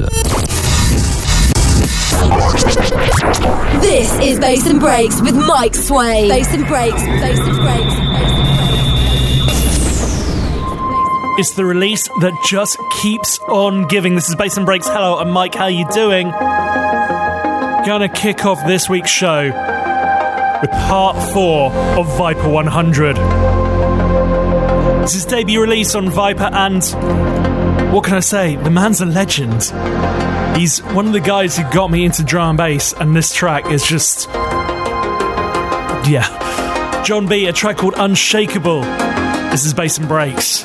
Listen. This is Bass and Breaks with Mike Sway. Bass and Breaks, Bass and Breaks. It's the release that just keeps on giving. This is Bass and Breaks. Hello, I'm Mike. How you doing? Gonna kick off this week's show with part four of Viper 100. This is debut release on Viper, and what can I say? The man's a legend. He's one of the guys who got me into drum and bass, and this track is just. Yeah. John B, a track called Unshakable. This is Bass and Breaks.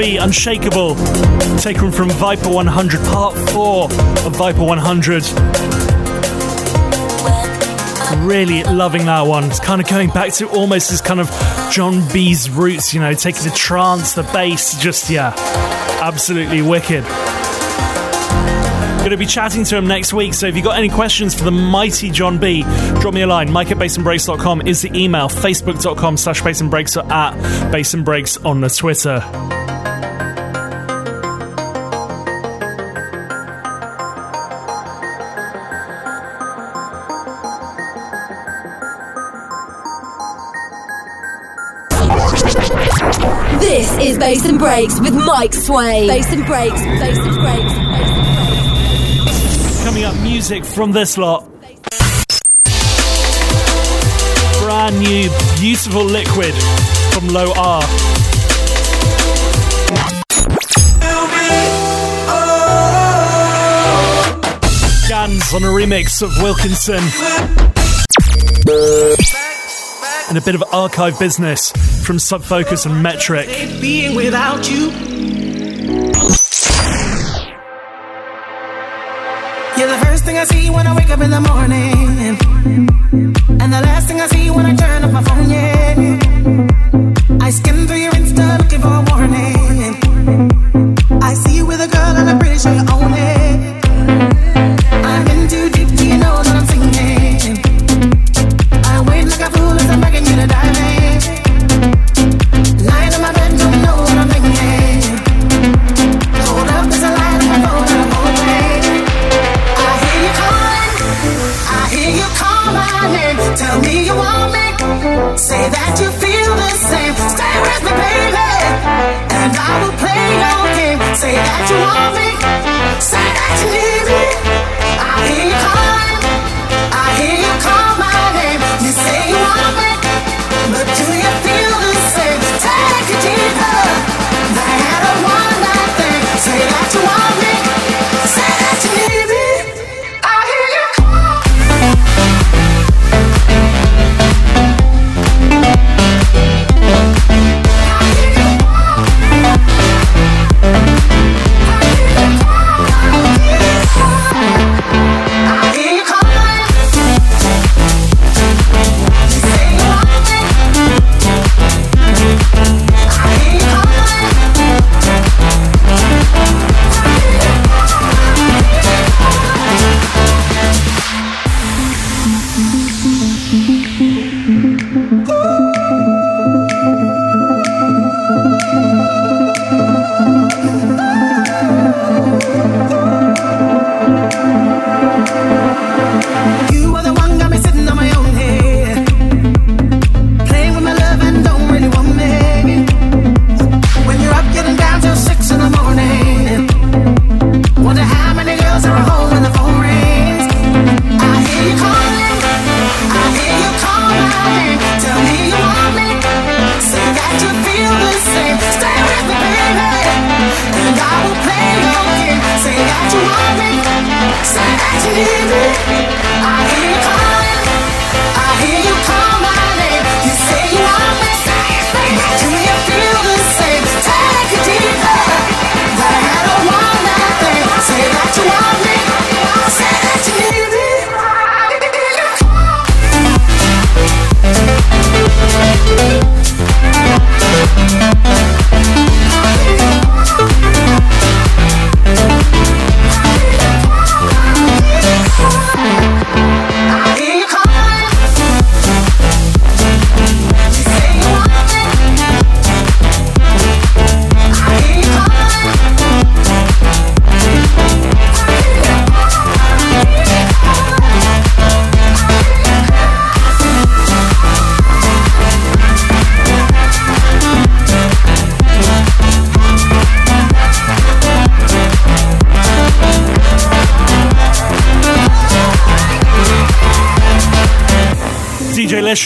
be Unshakable, taken from Viper 100, part 4 of Viper 100. Really loving that one. It's kind of going back to almost this kind of John B's roots, you know, taking the trance, the bass, just, yeah, absolutely wicked. Going to be chatting to him next week, so if you've got any questions for the mighty John B, drop me a line. Mike at bassandbreaks.com is the email, facebook.com slash bassandbreaks or at bassandbreaks on the Twitter. Breaks with Mike Sway. Bass and Breaks, Bass and Breaks, Bass and Breaks. Coming up, music from this lot. Brand new, beautiful liquid from Low R. Ah. Gans on a remix of Wilkinson and a bit of archive business from Sub Focus and Metrik. Being without you. You're the first thing I see when I wake up in the morning. And the last thing I see when I turn off my phone, yeah. I skim through your Insta looking for a warning.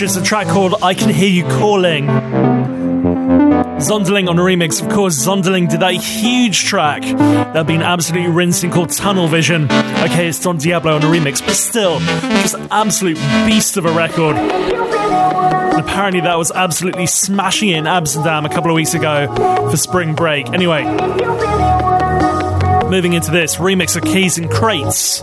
is a track called I Can Hear You Calling. Zonderling on a remix. Of course, Zonderling did that huge track that had been absolutely rinsing called Tunnel Vision. Okay, it's Don Diablo on a remix, but still, just absolute beast of a record. And apparently, that was absolutely smashing in Amsterdam a couple of weeks ago for spring break. Anyway, moving into this remix of Keys N Krates.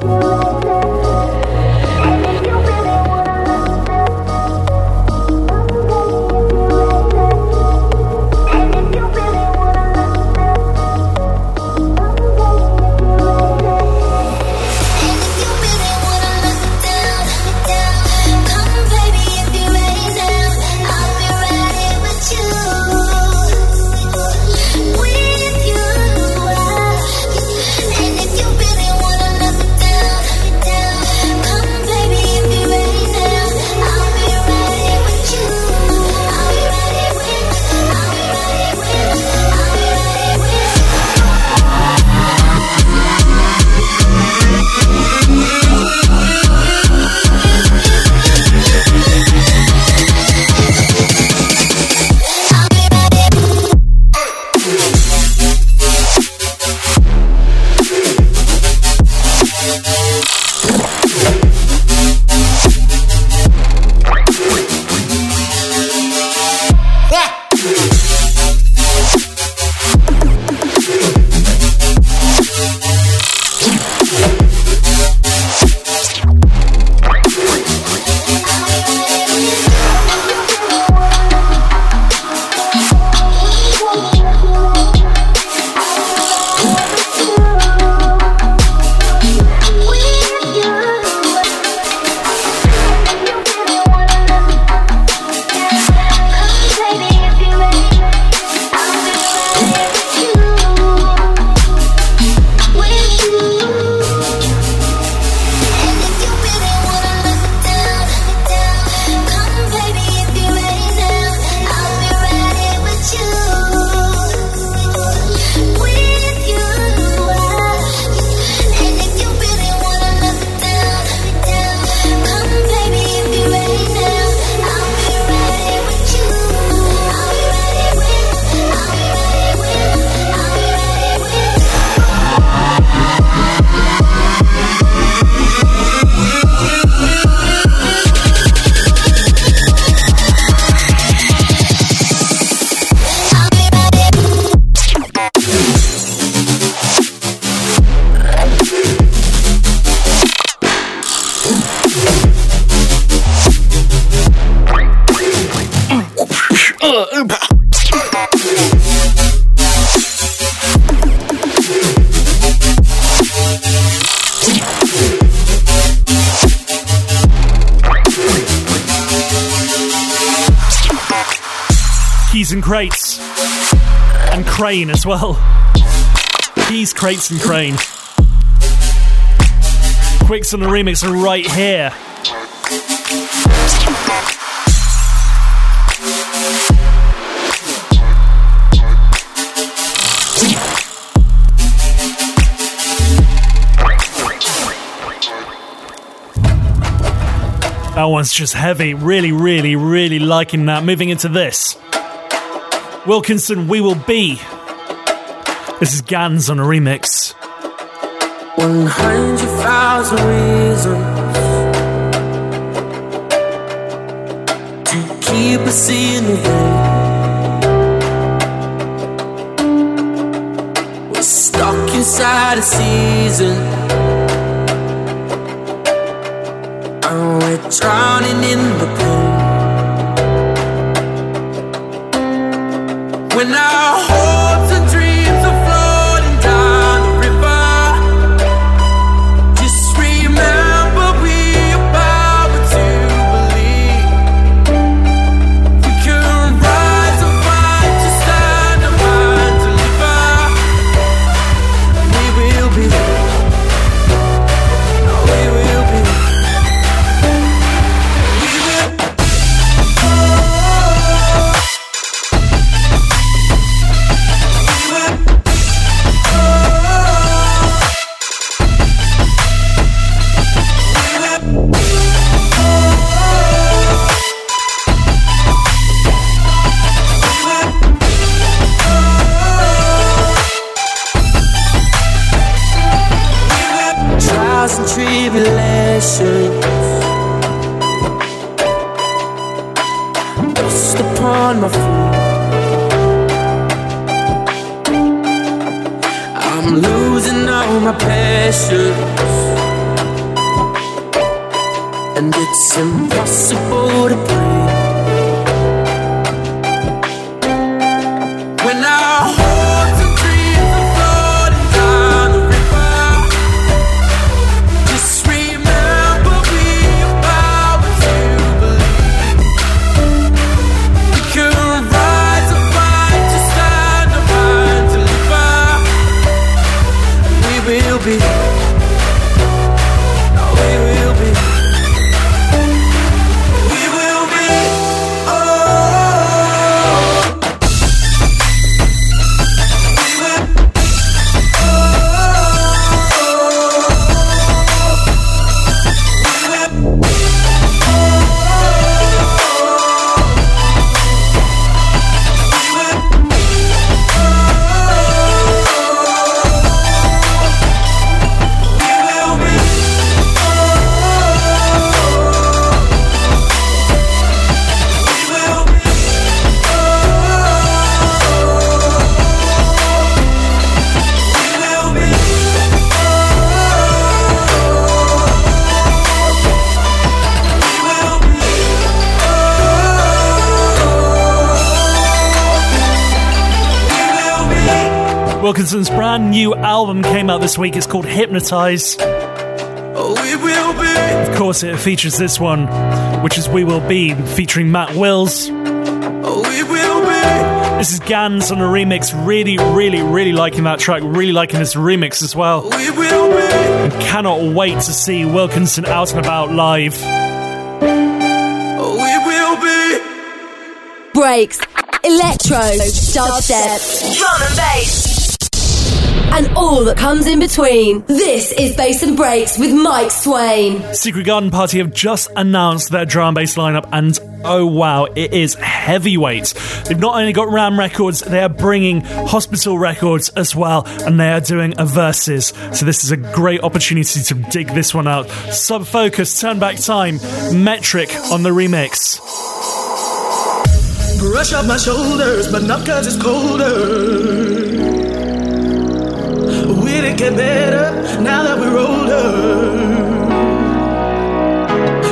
As well. Keys, crates, and crane. Quicks on the remix are right here. That one's just heavy. Really, really, really liking that. Moving into this. Wilkinson, We Will Be. This is Gans on a remix. 100,000 reasons to keep us in the rain. We're stuck inside a season. we're drowning in the pain. When our hopes Wilkinson's brand new album came out this week. It's called Hypnotize. Oh, we will be. Of course, it features this one, which is We Will Be, featuring Matt Wills. Oh, we will be. This is Gans on a remix. Really, really, really liking that track. Really liking this remix as well. We will be. And cannot wait to see Wilkinson out and about live. Oh, we will be. Breaks, electro, dubstep, drum and bass and all that comes in between. This is Bass and Breaks with Mike Swain. Secret Garden Party have just announced their drum and bass lineup, and oh wow, it is heavyweight. They've not only got Ram Records, they are bringing Hospital Records as well, and they are doing a verses. So this is a great opportunity to dig this one out. Sub Focus, Turn Back Time, Metrik on the remix. Brush off my shoulders, but not cause it's colder will it get better now that we're older?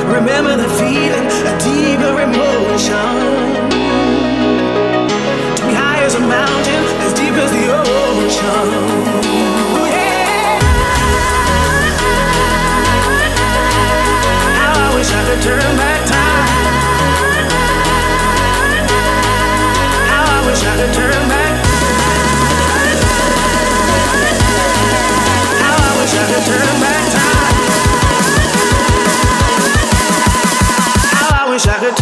Remember the feeling, a deeper emotion. To be high as a mountain, as deep as the ocean. Oh, I wish I could turn back time. How wish I could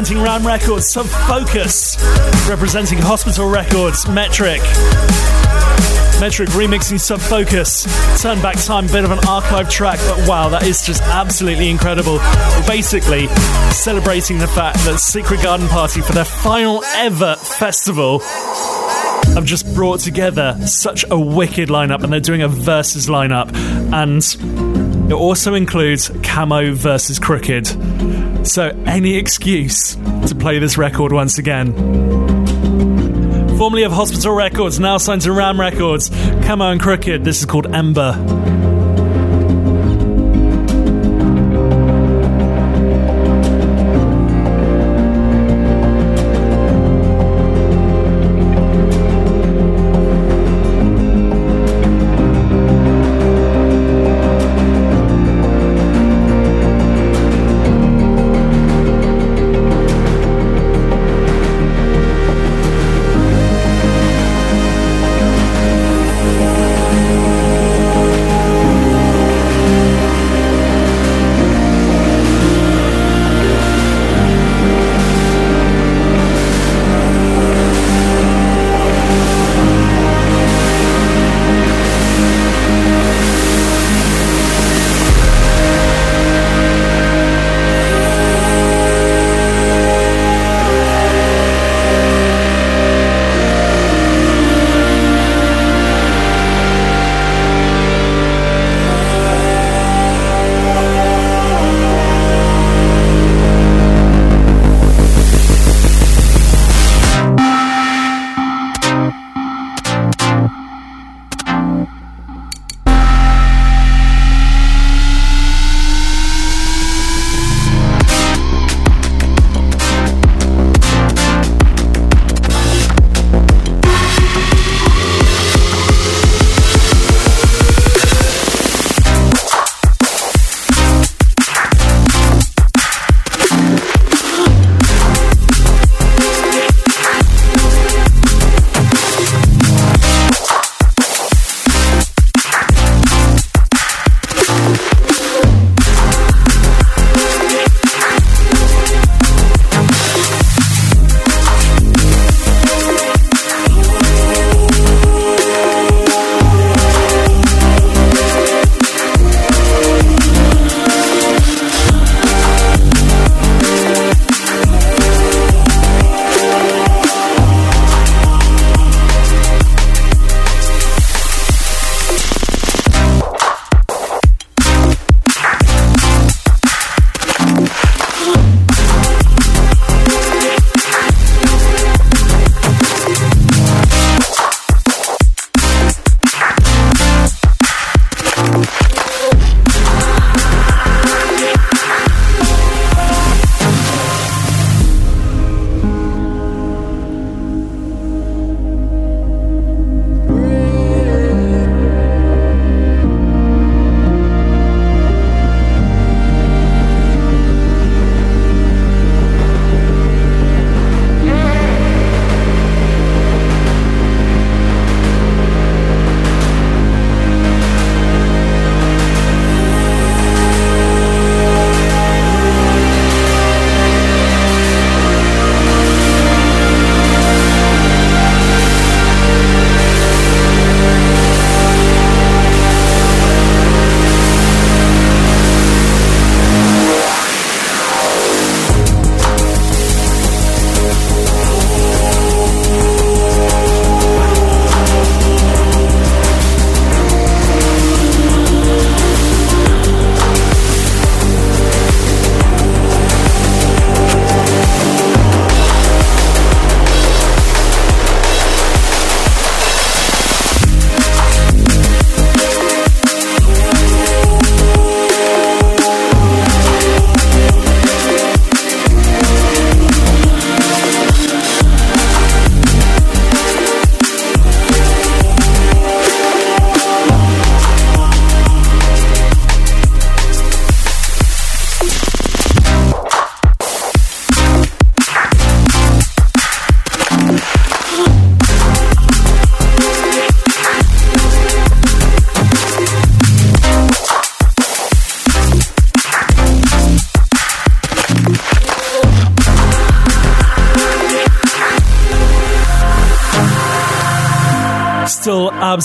Representing Ram Records, Sub Focus. Representing Hospital Records, Metrik. Metrik remixing Sub Focus. Turn Back Time, bit of an archive track, but wow, that is just absolutely incredible. Basically, celebrating the fact that Secret Garden Party, for their final ever festival, have just brought together such a wicked lineup, and they're doing a versus lineup. And it also includes Camo versus Krooked. So, any excuse to play this record once again. Formerly of Hospital Records, now signed to Ram Records, Camo and Krooked. This is called Ember.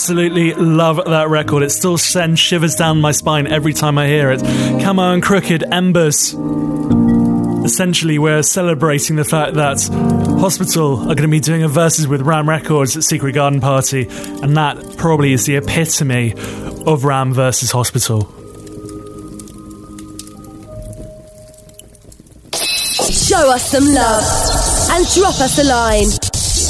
Absolutely love that record. It still sends shivers down my spine every time I hear it. Come on, Krooked Embers. Essentially, we're celebrating the fact that Hospital are going to be doing a verses with Ram Records at Secret Garden Party, and that probably is the epitome of Ram versus Hospital. Show us some love and drop us a line.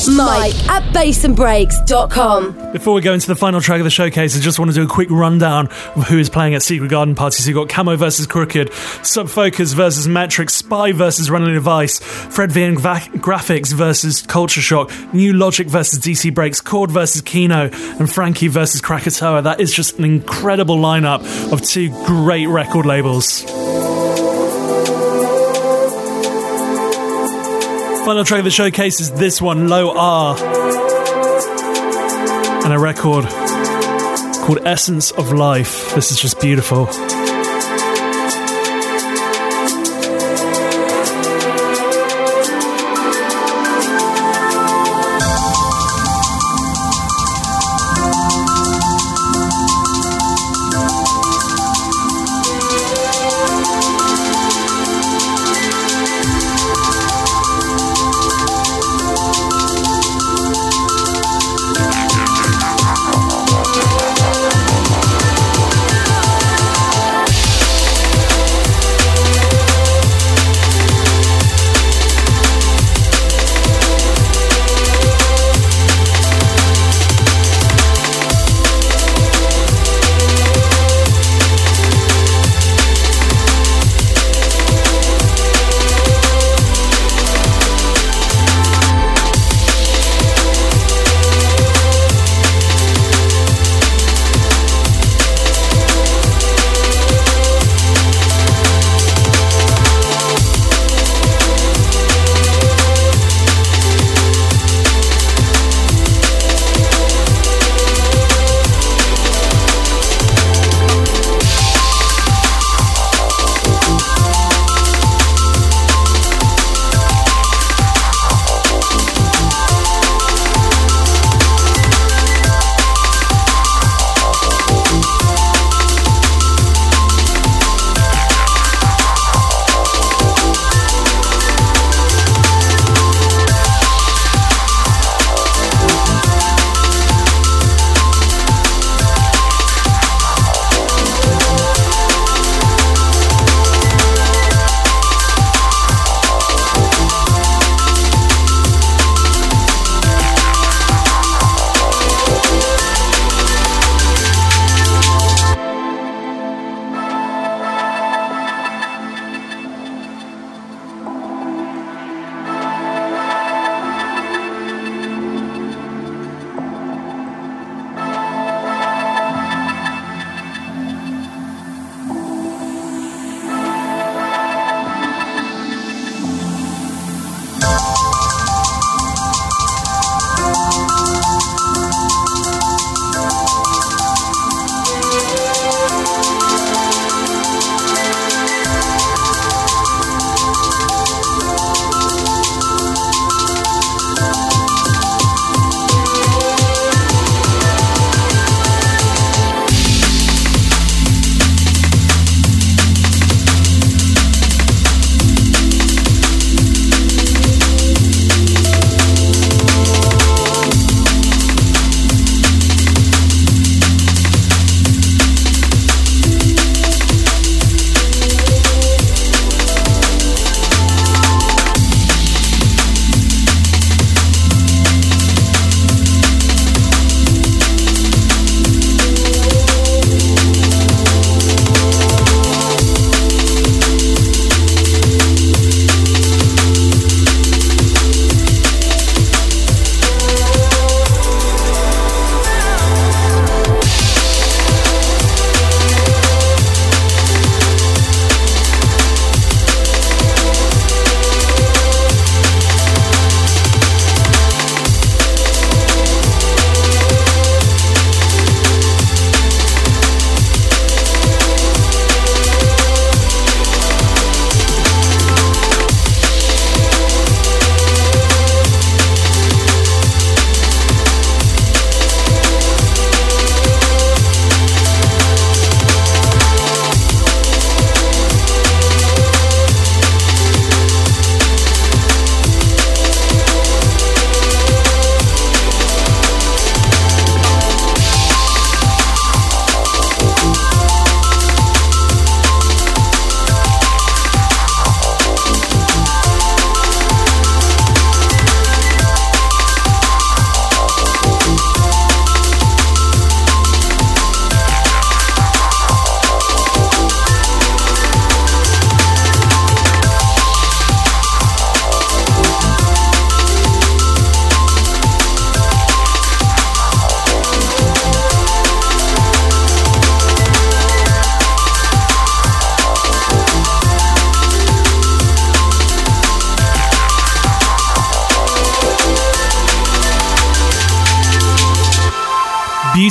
Mike at bassandbreaks.com. Before we go into the final track of the showcase, I just want to do a quick rundown of who is playing at Secret Garden Party. So you've got Camo versus Krooked, Subfocus versus Metrik, Spy versus Running Device, Fred V and Graphics versus Culture Shock, Nu:Logic versus DC Breaks, Chord versus Keeno, and Frankie versus Krakatoa. That is just an incredible lineup of two great record labels. Final track of the showcase is this one, Low R, and a record called Essence of Life. This is just beautiful.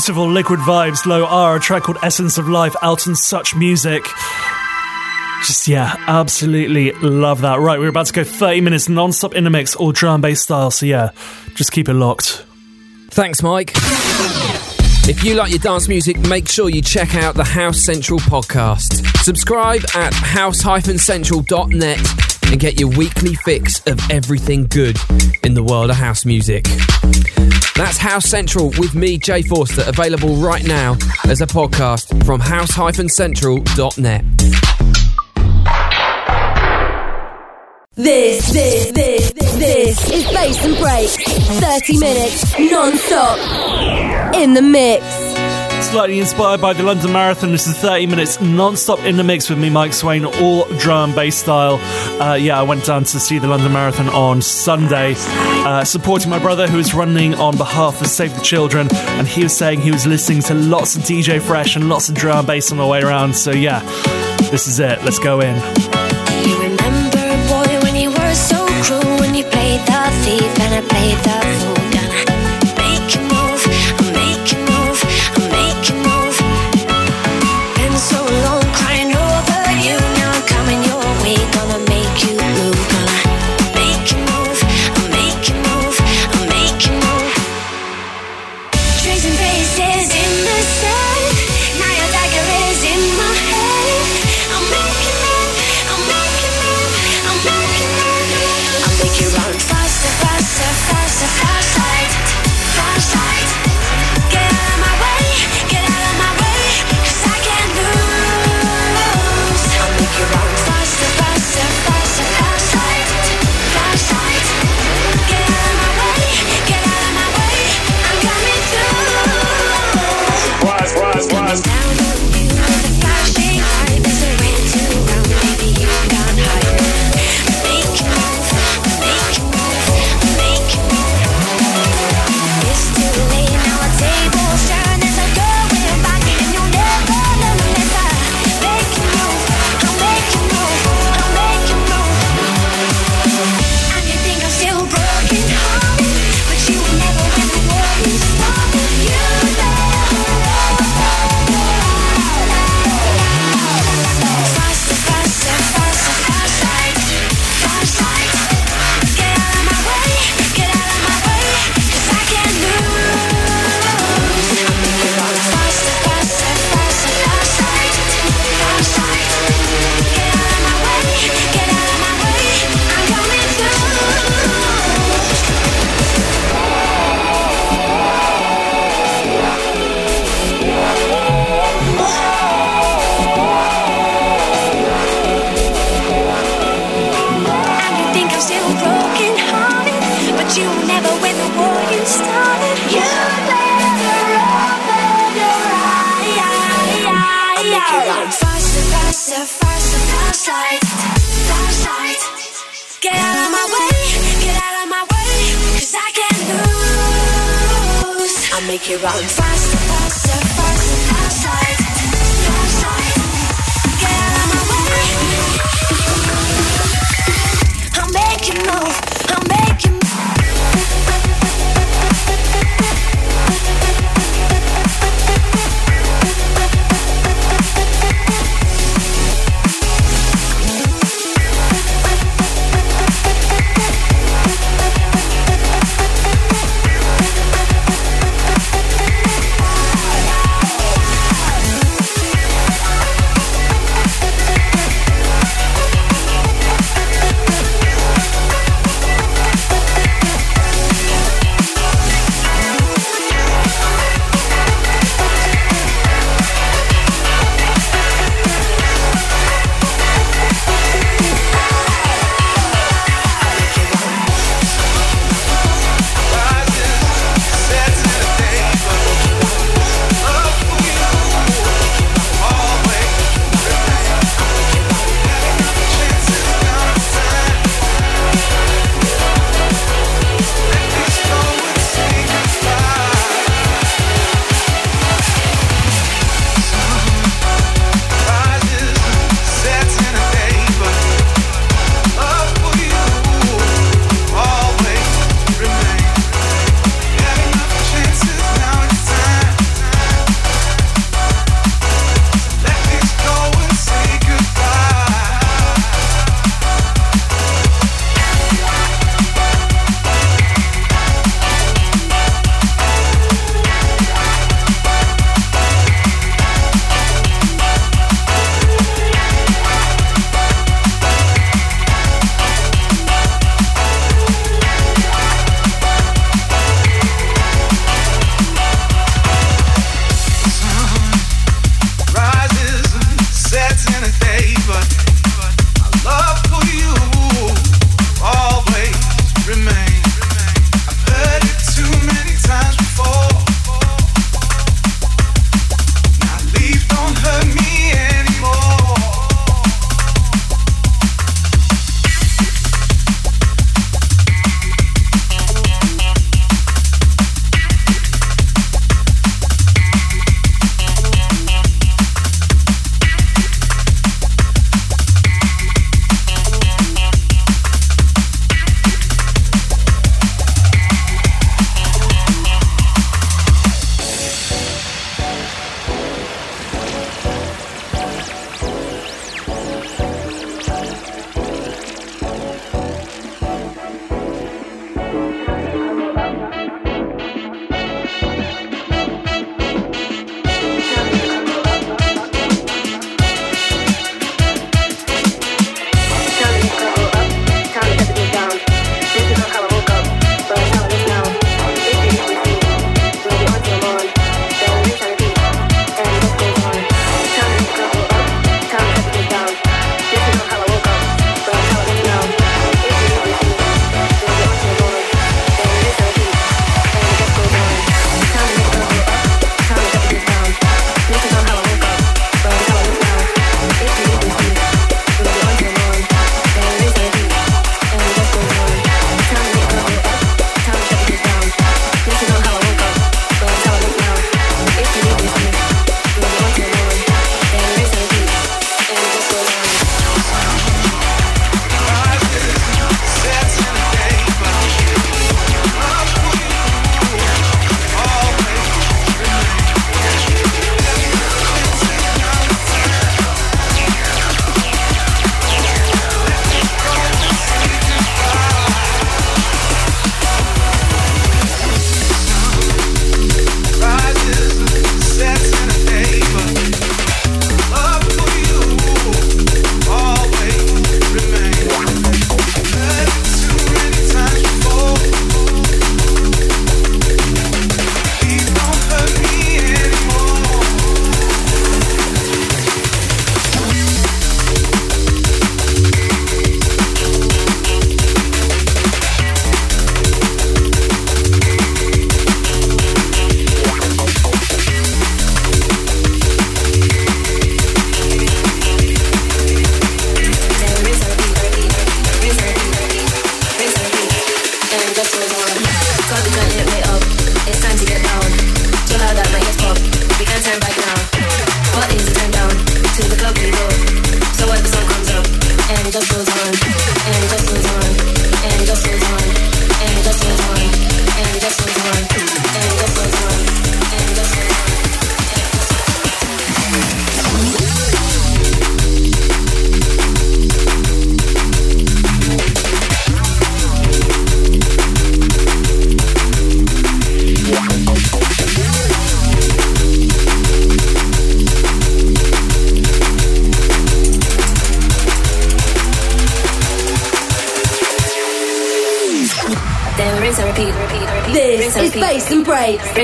Beautiful liquid vibes, low R, a track called Essence of Life, out on such music. Just, yeah, absolutely love that. Right, we're about to go 30 minutes non stop in the mix, all drum bass style, so yeah, just keep it locked. Thanks, Mike. If you like your dance music, make sure you check out the House Central podcast. Subscribe at house-central.net and get your weekly fix of everything good in the world of house music. That's House Central with me, Jay Forster, available right now as a podcast from house-central.net. This, this, this, this is Bass and Break. 30 minutes non-stop in the mix slightly inspired by the London Marathon. This is 30 minutes non-stop in the mix with me, Mike Swain, all drum and bass style. Uh, yeah, I went down to see the London Marathon on Sunday, uh, supporting my brother who is running on behalf of Save the Children, and he was saying he was listening to lots of DJ Fresh and lots of drum and bass on the way around. So yeah, this is it. Let's go in. Remember, boy, when you were so cruel, when you played the thief and I played the fool. stop you.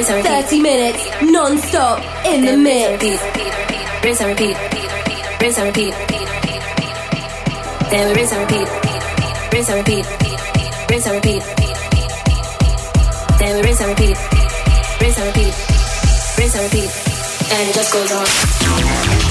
Breaks. 30 minutes non-stop in the mix. Rinse and repeat. Rinse and repeat. Then we rinse and repeat. Rinse and repeat. Rinse and repeat. Then we rinse and repeat. Rinse and repeat. Rinse and repeat. And it just goes on.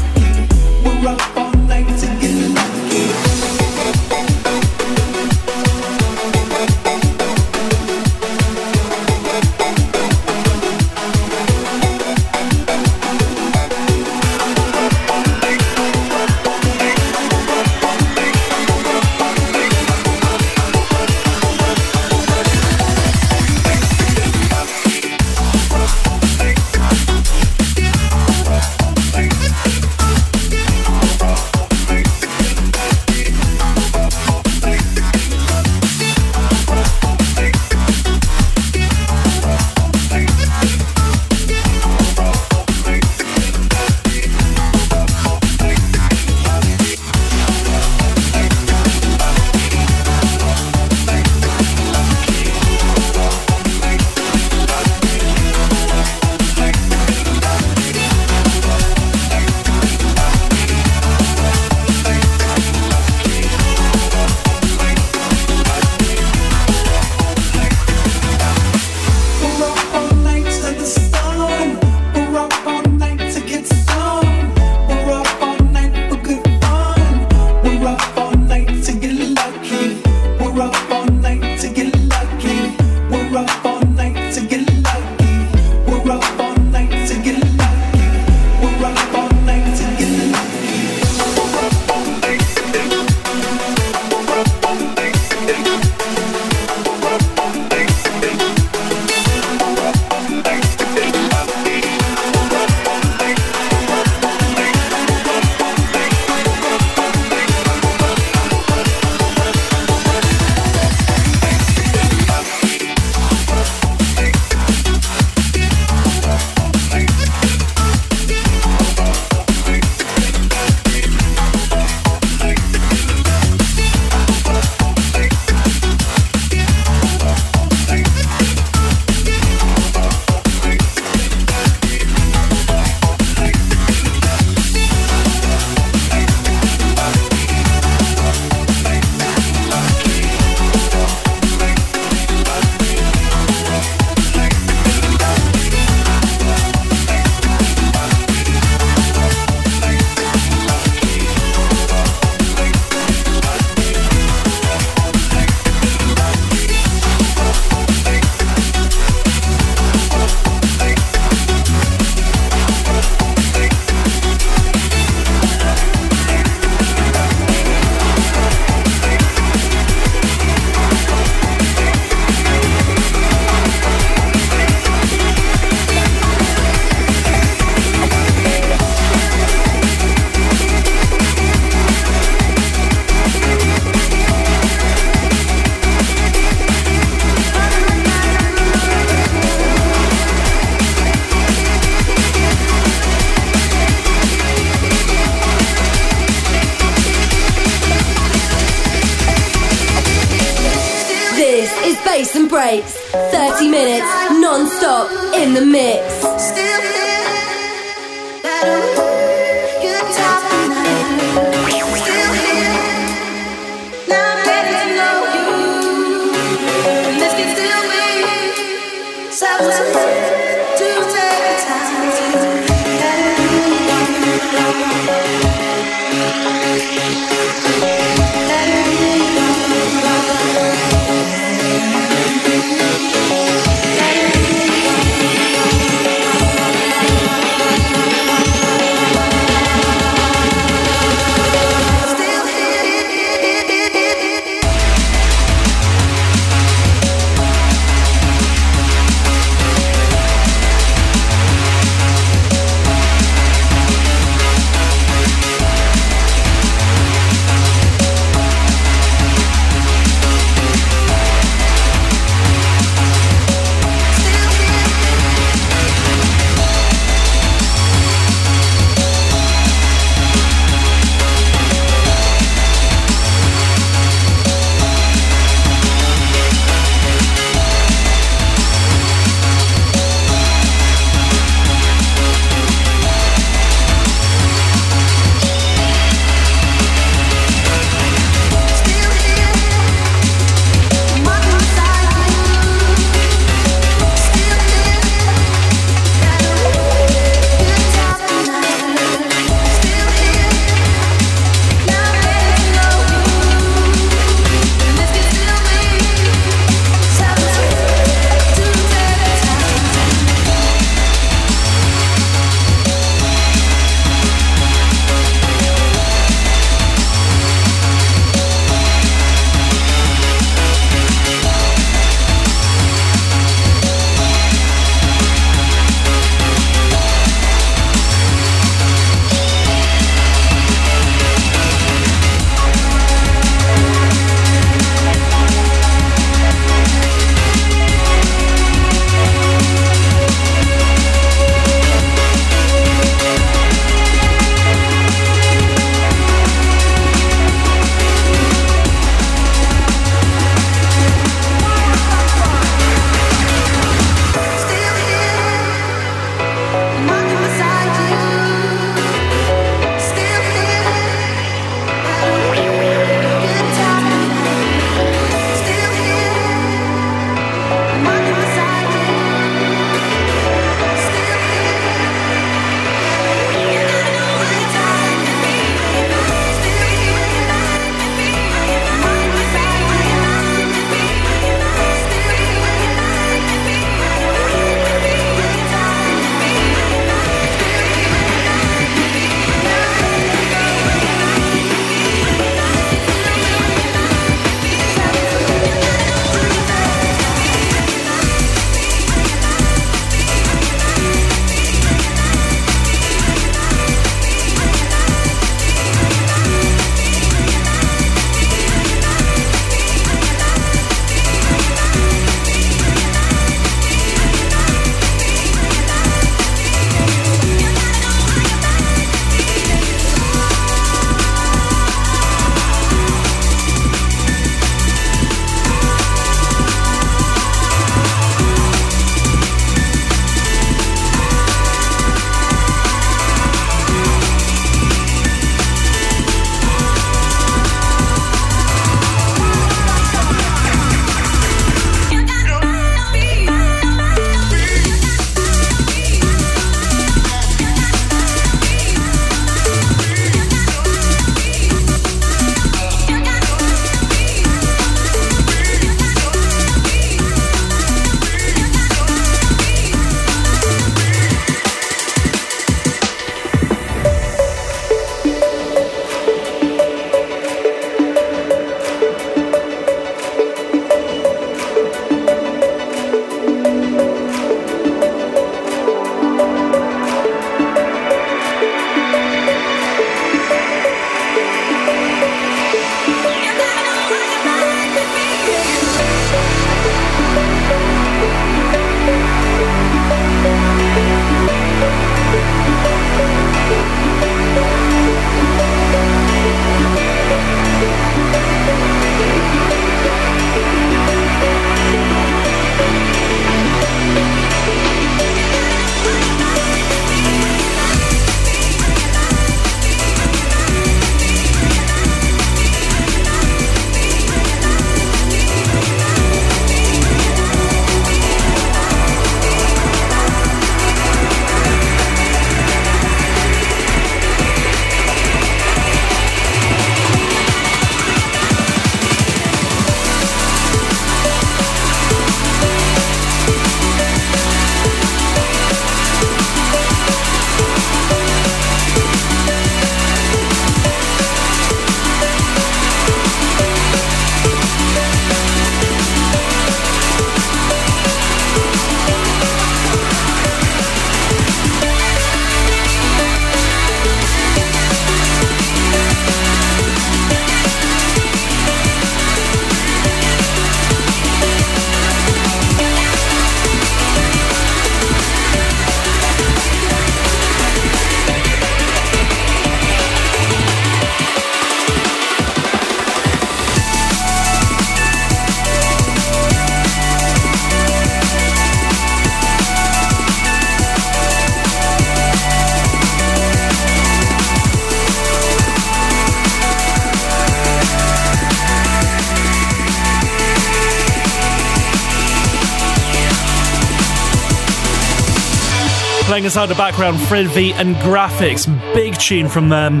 Playing inside the background, Fred V and Grafix. Big tune from them.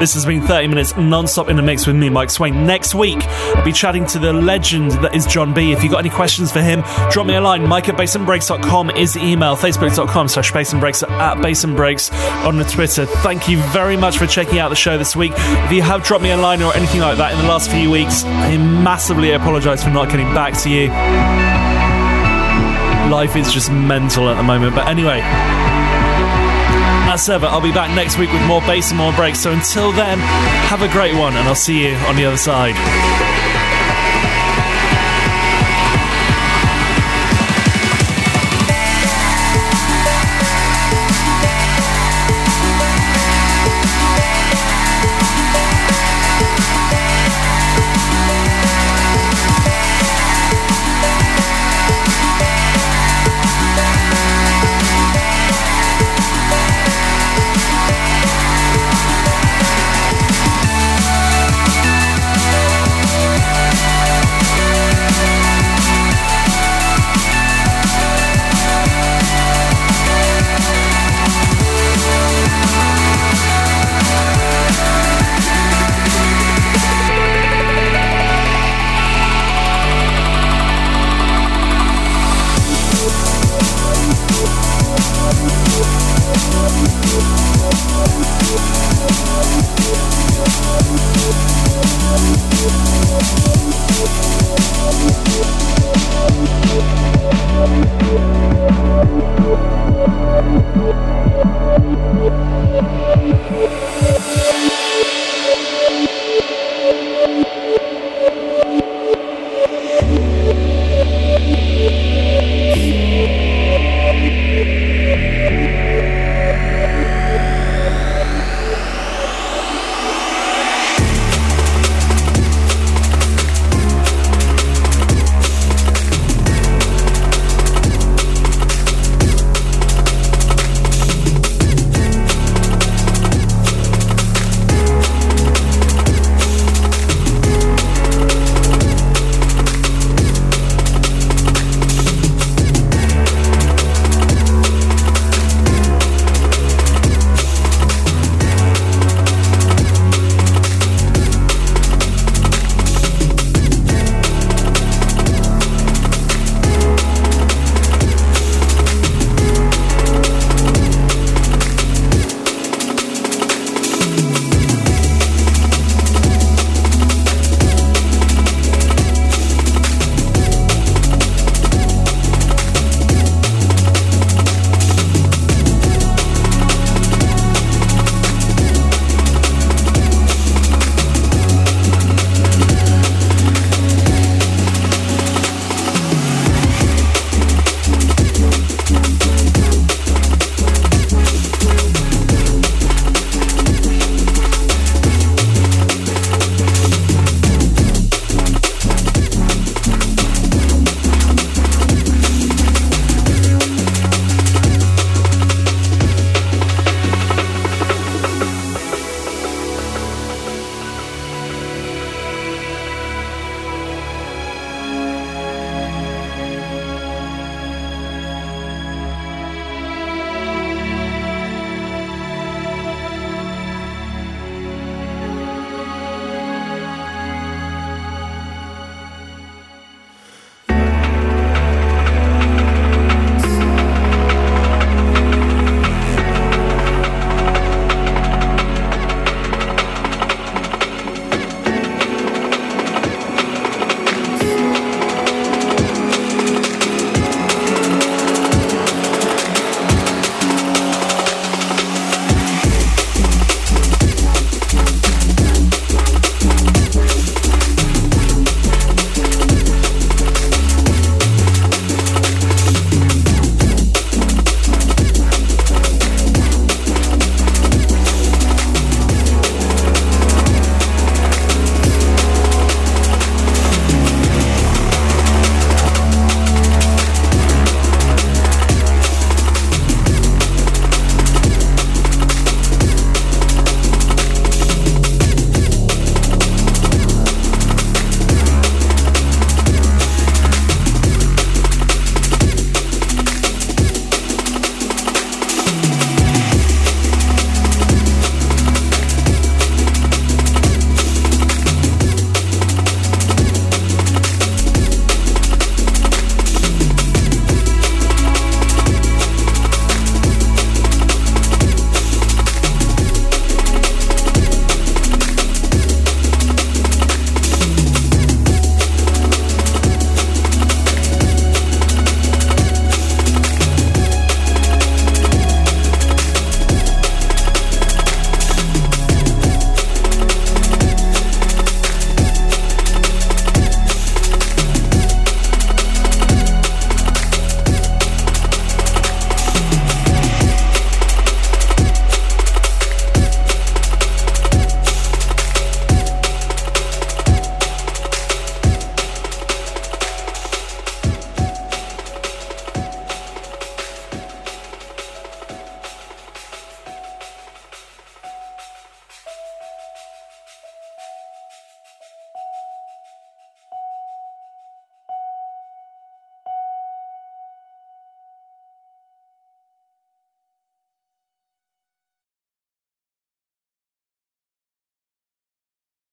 This has been 30 minutes non-stop in the mix with me, Mike Swain. Next week, I'll be chatting to the legend that is John B. If you've got any questions for him, drop me a line. Mike at bassandbreaks.com is the email. Facebook.com slash bassandbreaks at bassandbreaks on the Twitter. Thank you very much for checking out the show this week. If you have dropped me a line or anything like that in the last few weeks, I massively apologise for not getting back to you. Life is just mental at the moment. But anyway, as ever, I'll be back next week with more bass and more breaks. So until then, have a great one, and I'll see you on the other side.